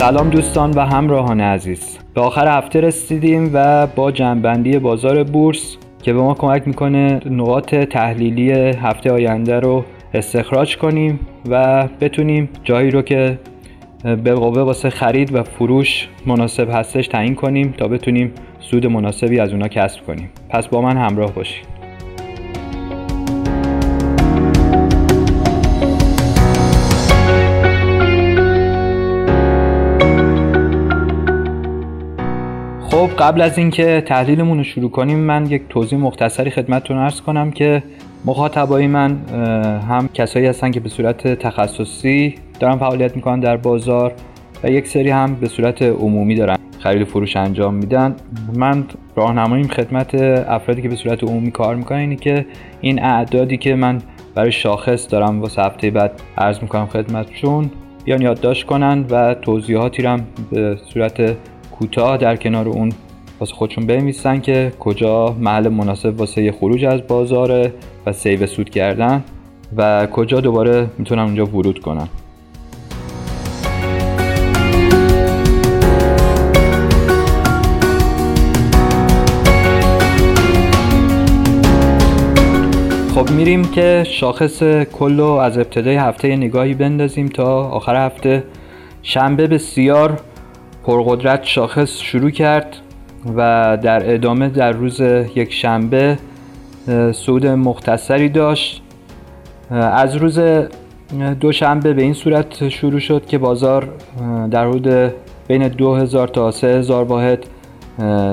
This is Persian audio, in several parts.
سلام دوستان و همراهان عزیز. به آخر هفته رسیدیم و با جنبندی بازار بورس که به ما کمک می‌کنه نقاط تحلیلی هفته آینده رو استخراج کنیم و بتونیم جایی رو که بالقوه واسه خرید و فروش مناسب هستش تعیین کنیم تا بتونیم سود مناسبی از اونا کسب کنیم. پس با من همراه باشید. خب قبل از اینکه تحلیلمون رو شروع کنیم من یک توضیح مختصری خدمتتون ارز کنم که مخاطبای من هم کسایی هستن که به صورت تخصصی دارن فعالیت می‌کنن در بازار و یک سری هم به صورت عمومی دارن خرید فروش انجام میدن. من راهنماییم خدمت افرادی که به صورت عمومی کار می‌کنن اینه که این اعدادی که من برای شاخص دارم واسه هفته بعد عرض می‌کنم خدمتشون بیان یادداشت کنن و توضیحاتی رو به صورت کوتاه در کنار اون واسه خودشون بنویسن که کجا محل مناسب واسه خروج از بازاره و سیو سود کردن و کجا دوباره می‌تونن اونجا ورود کنن. خب میریم که شاخص کل از ابتدای هفته نگاهی بندازیم تا آخر هفته. شنبه بسیار پرقدرت شاخص شروع کرد و در ادامه در روز یک شنبه سود مختصری داشت. از روز دوشنبه به این صورت شروع شد که بازار در حدود بین 2000 تا 3000 واحد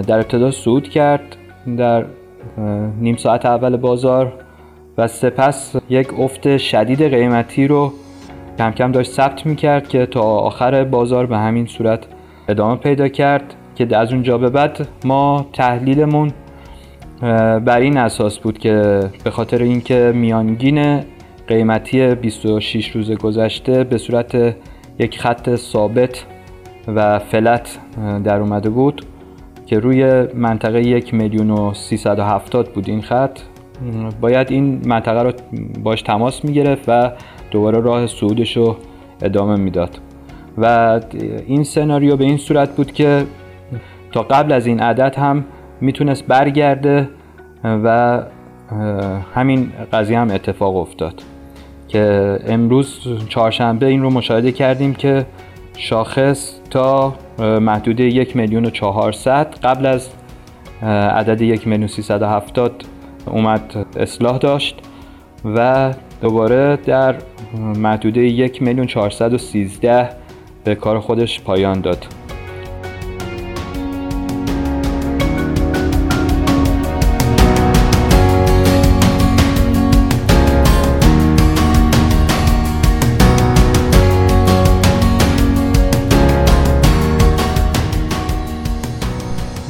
در ابتدا صعود کرد در نیم ساعت اول بازار و سپس یک افت شدید قیمتی رو کم کم داشت ثبت می‌کرد که تا آخر بازار به همین صورت ادامه پیدا کرد که از اونجا به بعد ما تحلیلمون بر این اساس بود که به خاطر اینکه میانگین قیمتی 26 روز گذشته به صورت یک خط ثابت و فلت در اومده بود که روی منطقه یک میلیون و 370 بود این خط. باید این منطقه رو باش تماس می‌گرفت و دوباره راه صعودش رو ادامه می‌داد. و این سناریو به این صورت بود که تا قبل از این عدد هم می‌تونست برگرده و همین قضیه هم اتفاق افتاد که امروز چهارشنبه این رو مشاهده کردیم که شاخص تا محدوده یک میلیون و چهارصد قبل از عدد یک میلیون سیصد هفتاد اومد اصلاح داشت و دوباره در محدوده یک میلیون چهارصد و سیزده به کار خودش پایان داد.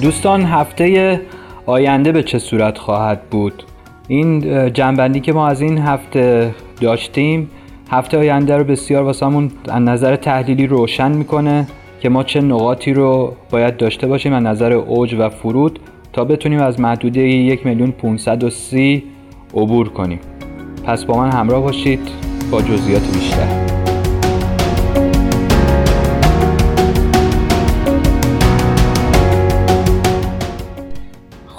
دوستان هفته آینده به چه صورت خواهد بود؟ این جنبندی که ما از این هفته داشتیم هفته آینده رو بسیار واسمون از نظر تحلیلی روشن می‌کنه که ما چه نقاطی رو باید داشته باشیم از نظر اوج و فرود تا بتونیم از محدوده یک میلیون عبور کنیم. پس با من همراه باشید. با جزئیات بیشتر.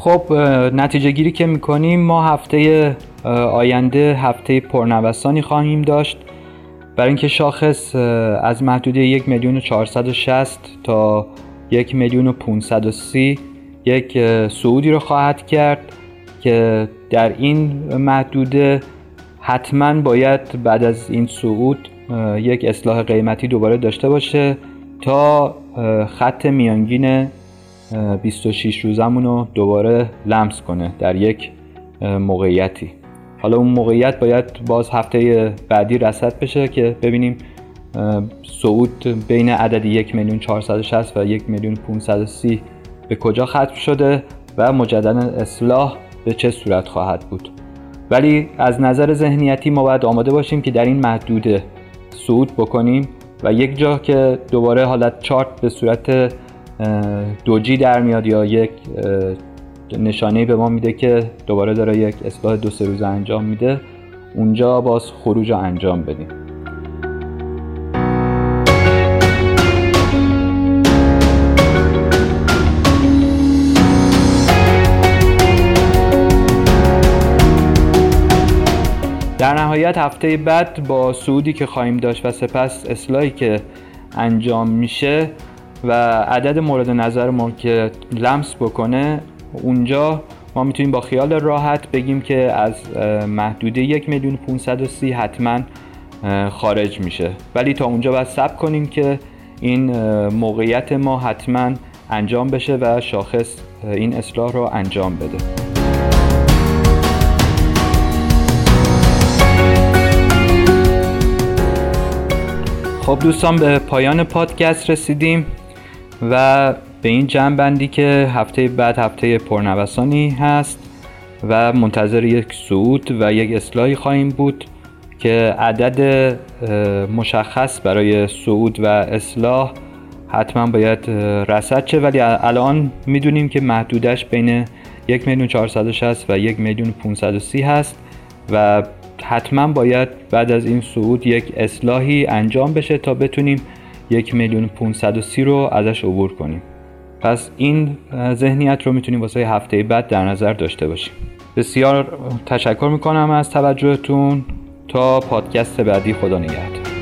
خب نتیجه گیری که می‌کنیم ما هفته آینده هفته پرنوسانی خواهیم داشت. برای اینکه شاخص از محدوده یک میلیون و تا یک میلیون و یک سعودی رو خواهد کرد که در این محدوده حتما باید بعد از این صعود یک اصلاح قیمتی دوباره داشته باشه تا خط میانگین 26 روزمون رو دوباره لمس کنه در یک موقعیتی. حالا اون موقعیت باید باز هفته بعدی رسد بشه که ببینیم صعود بین عدد یک میلیون و یک میلیون به کجا ختم شده و مجددا اصلاح به چه صورت خواهد بود. ولی از نظر ذهنیتی ما باید آماده باشیم که در این محدوده صعود بکنیم و یک جا که دوباره حالت چارت به صورت دوجی در میاد یا یک نشانه به ما میده که دوباره داره یک اصلاح دو سه روزه انجام میده. اونجا باز خروج انجام بدیم. در نهایت هفته بعد با سعودی که خواهیم داشت و سپس اصلاحی که انجام میشه و عدد مورد نظر ما که لمس بکنه اونجا ما می‌تونیم با خیال راحت بگیم که از محدوده یک میلیون سی حتما خارج میشه. ولی تا اونجا باید سب کنیم که این موقعیت ما حتما انجام بشه و شاخص این اصلاح رو انجام بده. خب دوستان به پایان پادکست رسیدیم. و به این جنبندی که هفته بعد هفته پرنوسانی هست و منتظر یک صعود و یک اصلاحی خواهیم بود که عدد مشخص برای صعود و اصلاح حتما باید رسد شه. ولی الان می‌دونیم که محدودش بین یک میلیون و یک میلیون هست و حتما باید بعد از این صعود یک اصلاحی انجام بشه تا بتونیم یک میلیون رو ازش عبور کنیم. پس این ذهنیت رو می‌تونیم واسه هفته بعد در نظر داشته باشیم. بسیار تشکر می‌کنم از توجهتون. تا پادکست بعدی خدا نگهدار.